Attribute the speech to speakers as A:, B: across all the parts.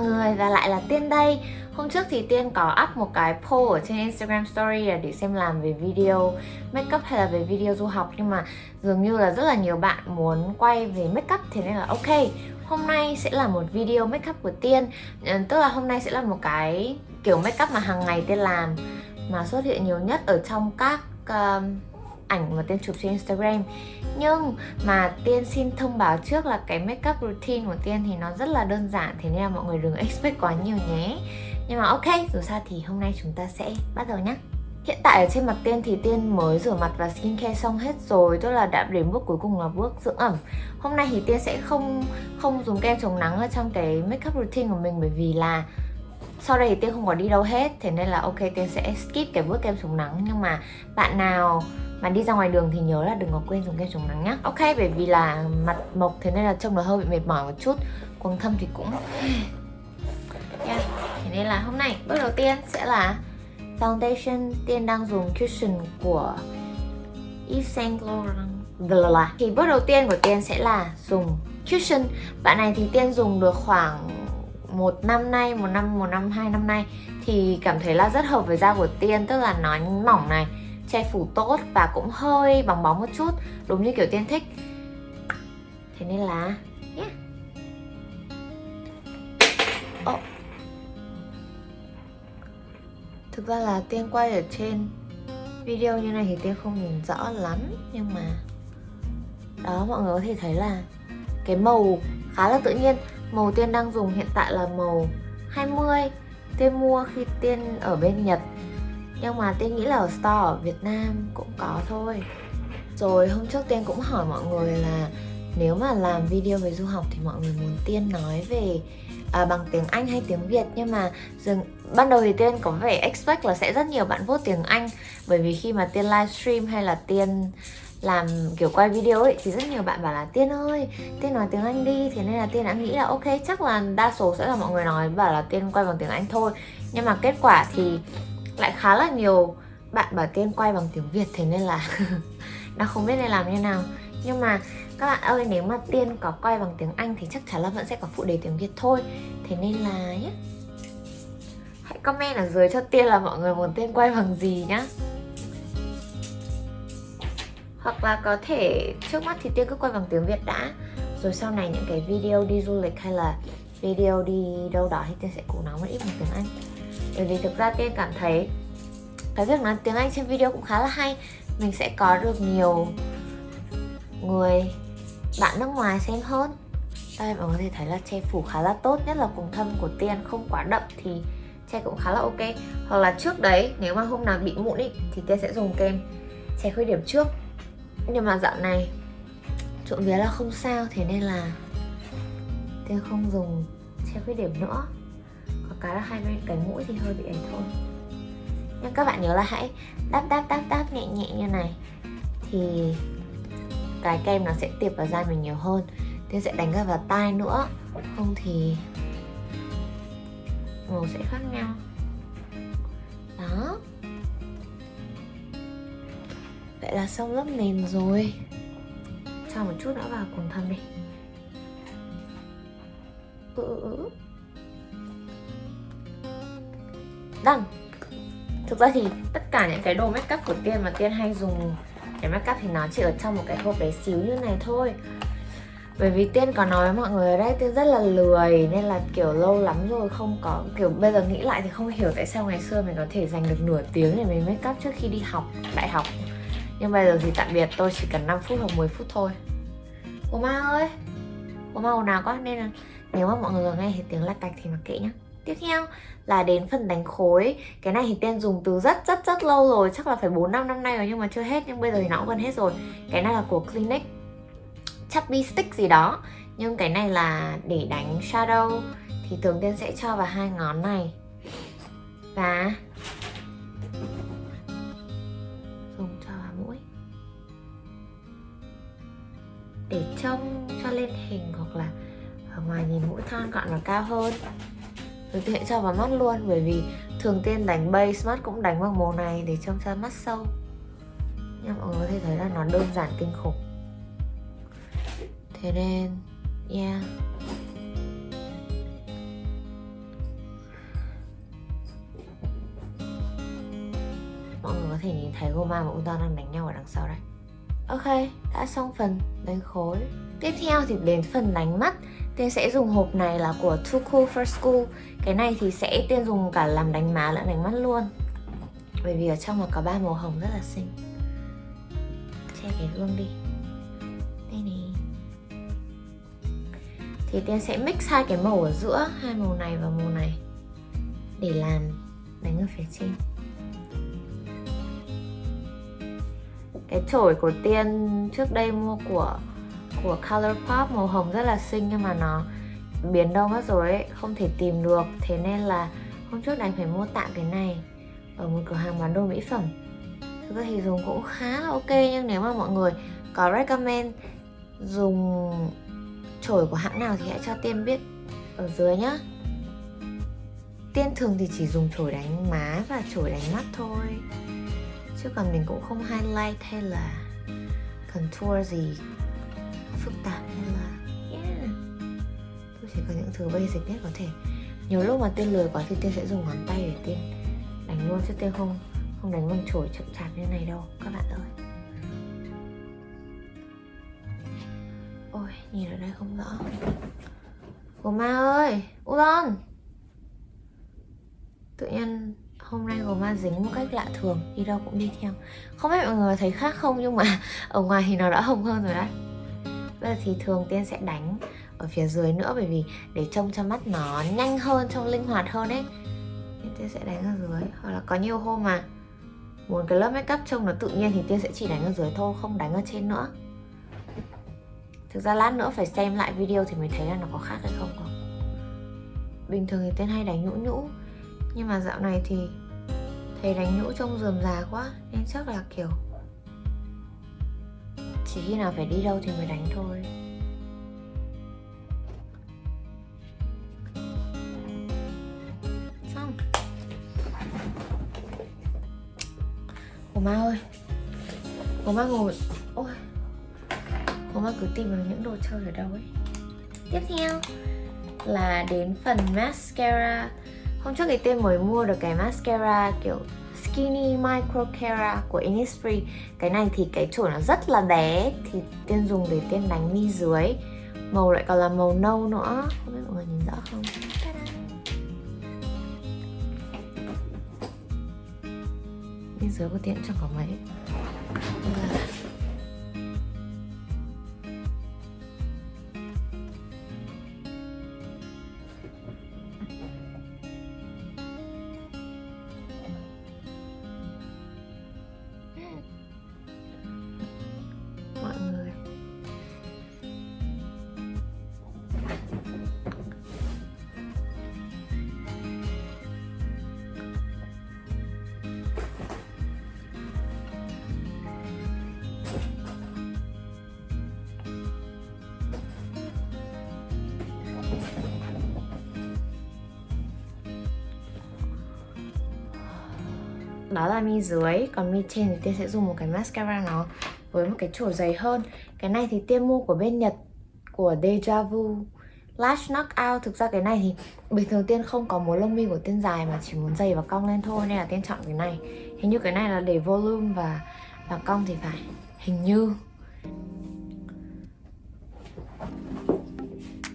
A: mọi người và lại là Tiên đây. Hôm trước thì Tiên có up một cái poll ở trên Instagram Story là để xem làm về video makeup hay là về video du học Nhưng mà dường như là rất là nhiều bạn muốn quay về makeup thế nên là ok Hôm nay sẽ là một video makeup của Tiên. Ờ, tức là hôm nay sẽ là một cái kiểu makeup mà hàng ngày Tiên làm Mà xuất hiện nhiều nhất ở trong các uh, ảnh mà Tiên chụp trên Instagram. Nhưng mà Tiên xin thông báo trước là cái makeup routine của Tiên thì nó rất là đơn giản Thế nên là mọi người đừng expect quá nhiều nhé. Nhưng mà ok, dù sao thì hôm nay chúng ta sẽ bắt đầu nhé Hiện tại ở trên mặt Tiên thì Tiên mới rửa mặt và skincare xong hết rồi Tức là đã đến bước cuối cùng là bước dưỡng ẩm. Hôm nay thì Tiên sẽ không không dùng kem chống nắng ở trong cái makeup routine của mình Bởi vì là sau đây thì Tiên không có đi đâu hết Thế nên là ok Tiên sẽ skip cái bước kem chống nắng. Nhưng mà bạn nào mà đi ra ngoài đường thì nhớ là đừng có quên dùng kem chống nắng nhá. Ok, bởi vì là mặt mộc thế nên là trông nó hơi bị mệt mỏi một chút. Quầng thâm thì cũng yeah. thế nên là hôm nay bước đầu tiên sẽ là foundation tiên đang dùng cushion của Yves Saint Laurent. Thì bước đầu tiên của tiên sẽ là dùng cushion. Bạn này thì tiên dùng được khoảng một năm nay, một năm một năm, hai năm nay. Thì cảm thấy là rất hợp với da của tiên, tức là nó mỏng này che phủ tốt và cũng hơi bóng bóng một chút, đúng như kiểu tiên thích thế nên là yeah. oh. thực ra là tiên quay ở trên video như này thì tiên không nhìn rõ lắm, nhưng mà đó, mọi người có thể thấy là cái màu khá là tự nhiên màu tiên đang dùng hiện tại là màu 20 tiên mua khi tiên ở bên Nhật nhưng mà tiên nghĩ là ở store ở Việt Nam cũng có thôi. Rồi hôm trước tiên cũng hỏi mọi người là nếu mà làm video về du học thì mọi người muốn tiên nói về à, bằng tiếng Anh hay tiếng Việt. Nhưng mà dừng ban đầu thì tiên có vẻ expect là sẽ rất nhiều bạn vote tiếng Anh. Bởi vì khi mà tiên livestream hay là tiên làm kiểu quay video ấy thì rất nhiều bạn bảo là tiên ơi tiên nói tiếng anh đi. Thế nên là tiên đã nghĩ là ok chắc là đa số sẽ là mọi người nói bảo là tiên quay bằng tiếng anh thôi. Nhưng mà kết quả thì lại khá là nhiều bạn bảo tiên quay bằng tiếng Việt, thế nên là đang không biết nên làm như nào. Nhưng mà các bạn ơi, nếu mà tiên có quay bằng tiếng Anh thì chắc chắn là vẫn sẽ có phụ đề tiếng Việt thôi. Thế nên là nhé hãy comment ở dưới cho tiên là mọi người muốn tiên quay bằng gì nhá. Hoặc là có thể trước mắt thì tiên cứ quay bằng tiếng Việt đã. Rồi sau này những cái video đi du lịch hay là video đi đâu đó thì tiên sẽ cố nói một ít bằng tiếng Anh bởi vì thực ra tiên cảm thấy cái việc nói tiếng Anh trên video cũng khá là hay. Mình sẽ có được nhiều người, bạn nước ngoài xem hơn. Đây mọi người có thể thấy là che phủ khá là tốt, nhất là cùng thâm của tiên, không quá đậm thì che cũng khá là ok. Hoặc là trước đấy, nếu mà hôm nào bị mụn ý, thì tiên sẽ dùng kem che khuyết điểm trước. Nhưng mà dạo này, trộm vía là không sao, thế nên là tiên không dùng che khuyết điểm nữa cái là hai bên cái mũi thì hơi bị ấy thôi. Nhưng các bạn nhớ là hãy đắp đắp đắp đắp nhẹ nhẹ như này. Thì cái kem nó sẽ tiệp vào da mình nhiều hơn thế sẽ đánh ra vào tai nữa. Không thì màu sẽ khác nhau. Đó. Vậy là xong lớp nền rồi. Cho một chút nữa vào cùng thâm đi. Ừ, ừ, ừ. Đăng. Thực ra thì tất cả những cái đồ make up của tiên mà tiên hay dùng để make up thì nó chỉ ở trong một cái hộp bé xíu như này thôi. Bởi vì tiên có nói với mọi người ở đây, tiên rất là lười, nên là kiểu lâu lắm rồi không có, kiểu bây giờ nghĩ lại thì không hiểu tại sao ngày xưa mình có thể dành được nửa tiếng để mình make up trước khi đi học, đại học. Nhưng bây giờ thì tạm biệt, tôi chỉ cần 5 phút hoặc 10 phút thôi. Ủa ma ơi, Ủa ma ồn nào quá, nên là nếu mà mọi người nghe thì tiếng lạch cạch thì mặc kệ nhá. Tiếp theo là đến phần đánh khối. Cái này thì Tiên dùng từ rất rất rất lâu rồi. Chắc là phải 4 năm năm nay rồi nhưng mà chưa hết, Nhưng bây giờ thì nó cũng gần hết rồi. Cái này là của clinic. Chubby Stick gì đó. Nhưng cái này là để đánh shadow. Thì thường Tiên sẽ cho vào hai ngón này. Và Dùng cho vào mũi. Để trông cho lên hình hoặc là ở ngoài nhìn mũi thon gọn và cao hơn được hệ cho vào mắt luôn bởi vì thường tiên đánh base mắt cũng đánh bằng màu này để trông ra mắt sâu. Nhưng mọi người có thể thấy là nó đơn giản kinh khủng. Thế nên yeah. Mọi người có thể nhìn thấy Goma và Udon đang đánh nhau ở đằng sau đây. Ok, đã xong phần đánh khối. Tiếp theo thì đến phần đánh mắt. Tiên sẽ dùng hộp này là của Too Cool for School. Cái này thì sẽ Tiên dùng cả làm đánh má lẫn đánh mắt luôn. Bởi vì ở trong nó có ba màu hồng rất là xinh. Che cái gương đi. Đây này. Thì Tiên sẽ mix hai cái màu ở giữa, Hai màu này và màu này, Để làm đánh ở phía trên. Cái chổi của tiên trước đây mua của của Colourpop màu hồng rất là xinh nhưng mà nó biến đâu mất rồi ấy, không thể tìm được. Thế nên là hôm trước đành phải mua tạm cái này ở một cửa hàng bán đồ mỹ phẩm. Thực ra thì dùng cũng khá là ok nhưng nếu mà mọi người có recommend dùng chổi của hãng nào thì hãy cho tiên biết ở dưới nhá. Tiên thường thì chỉ dùng chổi đánh má và chổi đánh mắt thôi. Chứ còn mình cũng không highlight hay là contour gì phức tạp hay là yeah. tôi chỉ có những thứ basic nhất có thể. Nhiều lúc mà tiên lười quá thì tiên sẽ dùng ngón tay để tiên đánh luôn, chứ tiên không không đánh bằng chổi chậm chạp như này đâu, các bạn ơi. Ôi, nhìn ở đây không rõ. Cô ma ơi, udon! Tự nhiên hôm nay gồm ma dính một cách lạ thường, đi đâu cũng đi theo. Không biết mọi người thấy khác không, nhưng mà ở ngoài thì nó đã hồng hơn rồi đấy thì thường tiên sẽ đánh ở phía dưới nữa, bởi vì để trông cho mắt nó nhanh hơn, trông linh hoạt hơn ấy nên tiên sẽ đánh ở dưới. Hoặc là có nhiều hôm mà muốn cái lớp make up trông nó tự nhiên thì tiên sẽ chỉ đánh ở dưới thôi, không đánh ở trên nữa. Thực ra lát nữa phải xem lại video thì mới thấy là nó có khác hay không không bình thường thì tiên hay đánh nhũ nhũ, nhưng mà dạo này thì thấy đánh nhũ trông rườm rà quá, nên chắc là kiểu chỉ khi nào phải đi đâu thì mới đánh thôi. Xong. Của ma ơi. Của ma ngồi. Ôi. Của ma cứ tìm được những đồ chơi ở đâu ấy. Tiếp theo là đến phần mascara. Hôm trước thì tên mới mua được cái mascara kiểu Skinny Micro Cara của Innisfree. Cái này thì cái chổi nó rất là bé, Thì Tiên dùng để Tiên đánh mi dưới. Màu lại còn là màu nâu nữa. Không biết mọi người nhìn rõ không? Mi dưới của Tiên chẳng có mấy? Đó là mi dưới. Còn mi trên thì tiên sẽ dùng một cái mascara nó với một cái chổi dày hơn. Cái này thì tiên mua của bên nhật của Deja Vu. Lash Knockout. Thực ra cái này thì bình thường Tiên không có muốn lông mi của Tiên dài mà chỉ muốn dày và cong lên thôi Nên là Tiên chọn cái này. Hình như cái này là để volume và và cong thì phải. Hình như.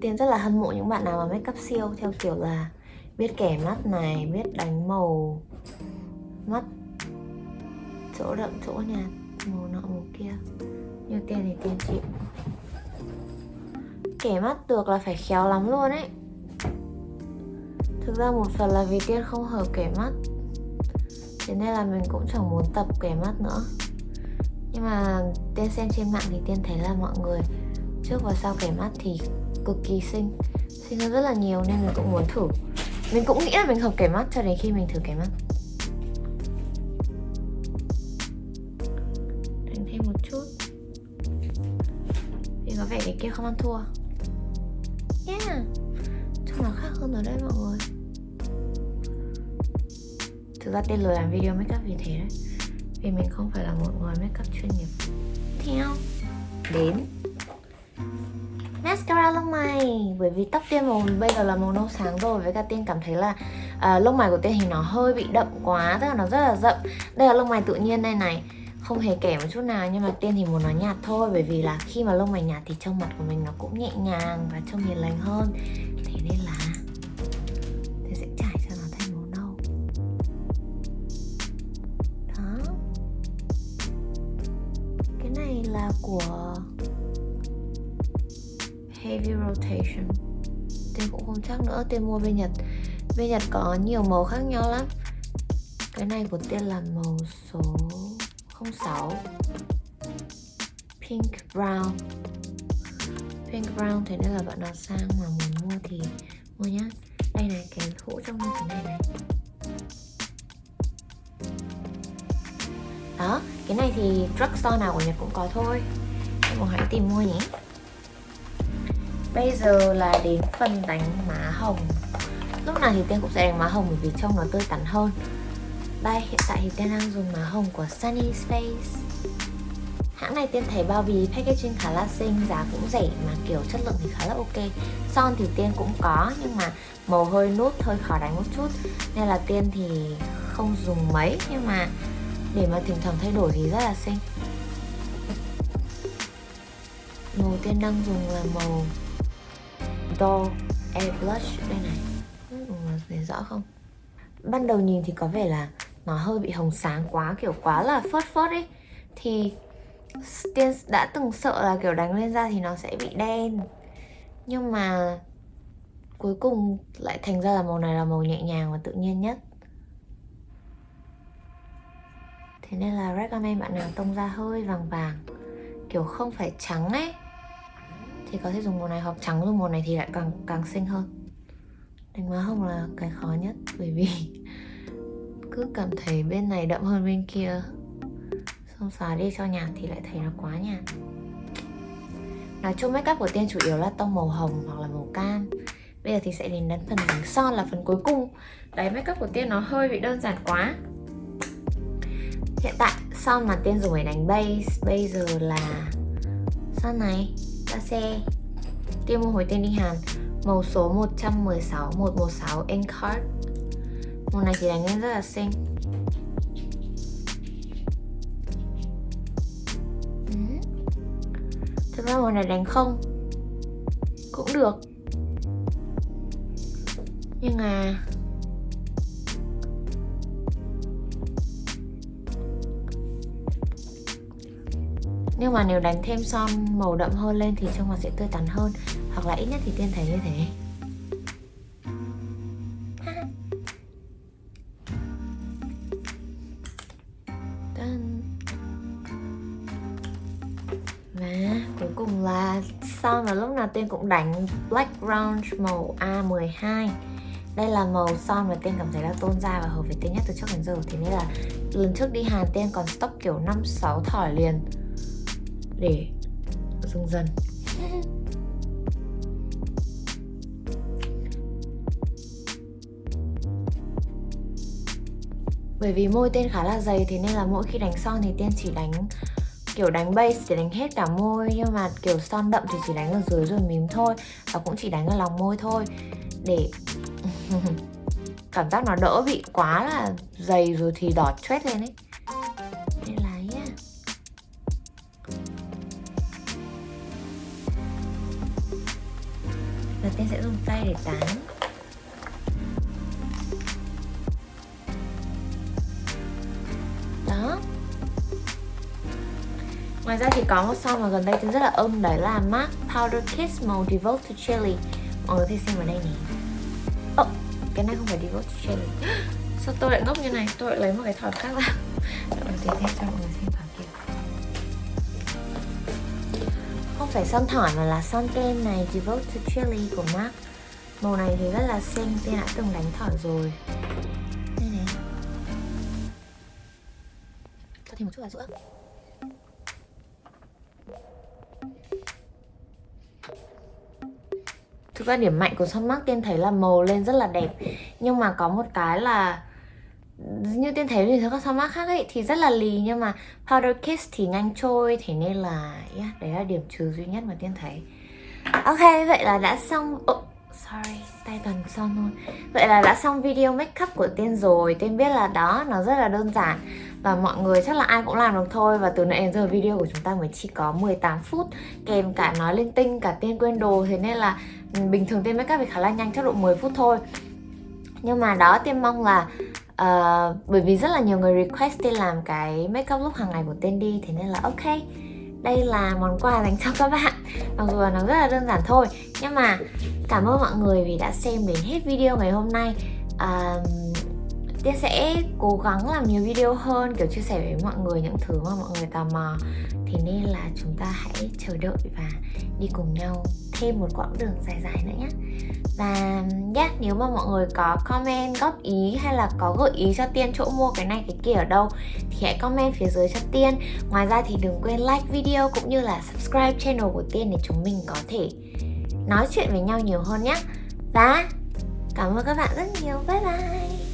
A: Tiên rất là hâm mộ những bạn nào mà make up siêu Theo kiểu là biết kẻ mắt này, biết đánh màu mắt chỗ đậm, chỗ nhạt, màu nọ, màu kia. Như tiền thì tiền chịu. Kẻ mắt được là phải khéo lắm luôn ấy. Thực ra một phần là vì tiên không hợp kẻ mắt thế nên là mình cũng chẳng muốn tập kẻ mắt nữa. Nhưng mà tiên xem trên mạng thì tiên thấy là mọi người trước và sau kẻ mắt thì cực kỳ xinh. Xinh hơn rất là nhiều nên mình cũng muốn thử. Mình cũng nghĩ là mình hợp kẻ mắt cho đến khi mình thử kẻ mắt vẻ cái kia không ăn thua. Yeah Trông nó khác hơn ở đây mọi người. Thực ra tên lười làm video makeup vì thế đấy. Vì mình không phải là một người makeup chuyên nghiệp. Theo Đến. Mascara lông mày. Bởi vì tóc tiên màu bây giờ là màu nâu sáng rồi. Với cả tiên cảm thấy là uh, lông mày của tiên thì nó hơi bị đậm quá. Tức là nó rất là rậm. Đây là lông mày tự nhiên đây này không hề kẻ một chút nào, nhưng mà tiên thì muốn nó nhạt thôi, bởi vì là khi mà lông mày nhạt thì trông mặt của mình nó cũng nhẹ nhàng và trông hiền lành hơn. Thế nên là tiên sẽ trải cho nó thành màu nâu. Đó. Cái này là của heavy rotation. Tiên cũng không chắc nữa, tiên mua bên nhật. Bên nhật có nhiều màu khác nhau lắm. Cái này của tiên là màu số 06 Pink Brown. Pink Brown thế nên là bạn nào sang mà muốn mua thì mua nhá. Đây này cái hũ trong như thế này này. Đó, cái này thì drugstore nào của Nhật cũng có thôi. Em một hãy tìm mua nhé. Bây giờ là đến phần đánh má hồng. Lúc nào thì Tiên cũng sẽ đánh má hồng bởi vì trông nó tươi tắn hơn đây, hiện tại thì Tiên đang dùng má hồng của Sunny Space. Hãng này Tiên thấy bao bì packaging khá là xinh, giá cũng rẻ mà kiểu chất lượng thì khá là ok Son thì Tiên cũng có nhưng mà màu hơi nút, hơi khó đánh một chút Nên là Tiên thì không dùng mấy nhưng mà để mà thỉnh thoảng thay đổi thì rất là xinh Màu Tiên đang dùng là màu Doll Air Blush đây này Mọi rõ không? Ban đầu nhìn thì có vẻ là nó hơi bị hồng sáng quá, kiểu quá là phớt phớt ấy. Thì tiên đã từng sợ là kiểu đánh lên da thì nó sẽ bị đen. Nhưng mà cuối cùng lại thành ra là màu này là màu nhẹ nhàng và tự nhiên nhất. Thế nên là recommend bạn nào tông da hơi vàng vàng, kiểu không phải trắng ấy, thì có thể dùng màu này. Hoặc trắng dùng màu này thì lại càng càng xinh hơn. Đánh má hồng là cái khó nhất, bởi vì cứ cảm thấy bên này đậm hơn bên kia. Xong xóa đi cho nhạt thì lại thấy nó quá nhạt nói chung make up của tiên chủ yếu là tông màu hồng hoặc là màu cam. Bây giờ thì sẽ đến đến phần đánh son là phần cuối cùng. Đấy, make up của tiên nó hơi bị đơn giản quá. Hiện tại, son mà tiên dùng để đánh base, bây giờ là son này ta xe tiên mua hồi tiên đi hàn, màu số 116 116 Encart Hôm này thì đánh rất là xinh. Ừ. Thực ra màu này đánh không. Cũng được. Nhưng mà Nhưng mà nếu đánh thêm son màu đậm hơn lên thì trông mặt sẽ tươi tắn hơn. Hoặc là ít nhất thì tiên thấy như thế. Là son và lúc nào tiên cũng đánh Black Round màu A12 đây là màu son mà tiên cảm thấy là tôn da và hợp với tiên nhất từ trước đến giờ. Thế nên là lần trước đi Hàn tiên còn stock kiểu 5-6 thỏi liền để dùng dần. Bởi vì môi tên khá là dày, thế nên là mỗi khi đánh son thì tiên chỉ đánh kiểu đánh base thì đánh hết cả môi, nhưng mà kiểu son đậm thì chỉ đánh ở dưới rồi mím thôi, và cũng chỉ đánh ở lòng môi thôi. Để cảm giác nó đỡ bị quá là dày rồi thì đỏ choét lên ấy. Nên là nhá đầu tiên sẽ dùng tay để tán. Đó. Ngoài ra thì có một son mà gần đây tôi rất là ưng đấy là MAC Powder Kiss màu Devote to Chili. Mọi người thấy xem ở đây nè oh, cái này không phải Devote to Chili. Sao tôi lại ngốc như này, tôi lại lấy một cái thỏi khác ra. Người tìm thêm cho mọi người xem thỏi kia. Không phải son thỏi mà là son kem này Devote to Chili của MAC Màu này thì rất là xinh, tôi đã từng đánh thỏi rồi. Đây này. Cho thêm một chút là sữa Thực ra điểm mạnh của son mắt tiên thấy là màu lên rất là đẹp. Nhưng mà có một cái là như tiên thấy thì các son mắt khác ấy thì rất là lì nhưng mà powder kiss thì nhanh trôi thế nên là yeah, đấy là điểm trừ duy nhất mà tiên thấy. Ok vậy là đã xong oh, sorry tay toàn son thôi. Vậy là đã xong video make up của tiên rồi. Tiên biết là đó nó rất là đơn giản và mọi người chắc là ai cũng làm được thôi. Và từ nãy đến giờ video của chúng ta mới chỉ có 18 phút. Kèm cả nói linh tinh cả tiên quên đồ. Thế nên là ừ, bình thường tiên make up thì khá là nhanh chắc độ 10 phút thôi. Nhưng mà đó tiên mong là uh, bởi vì rất là nhiều người request tiên làm cái make up hàng ngày của tiên đi. Thế nên là ok. Đây là món quà dành cho các bạn. Mặc dù là nó rất là đơn giản thôi. Nhưng mà cảm ơn mọi người vì đã xem đến hết video ngày hôm nay. Uh, Tiên sẽ cố gắng làm nhiều video hơn kiểu chia sẻ với mọi người những thứ mà mọi người tò mò. Thế nên là chúng ta hãy chờ đợi và đi cùng nhau thêm một quãng đường dài dài nữa nhé. Và yeah, nếu mà mọi người có comment góp ý hay là có gợi ý cho Tiên chỗ mua cái này cái kia ở đâu Thì hãy comment phía dưới cho Tiên. Ngoài ra thì đừng quên like video cũng như là subscribe channel của Tiên để chúng mình có thể nói chuyện với nhau nhiều hơn nhé. Và cảm ơn các bạn rất nhiều, bye bye!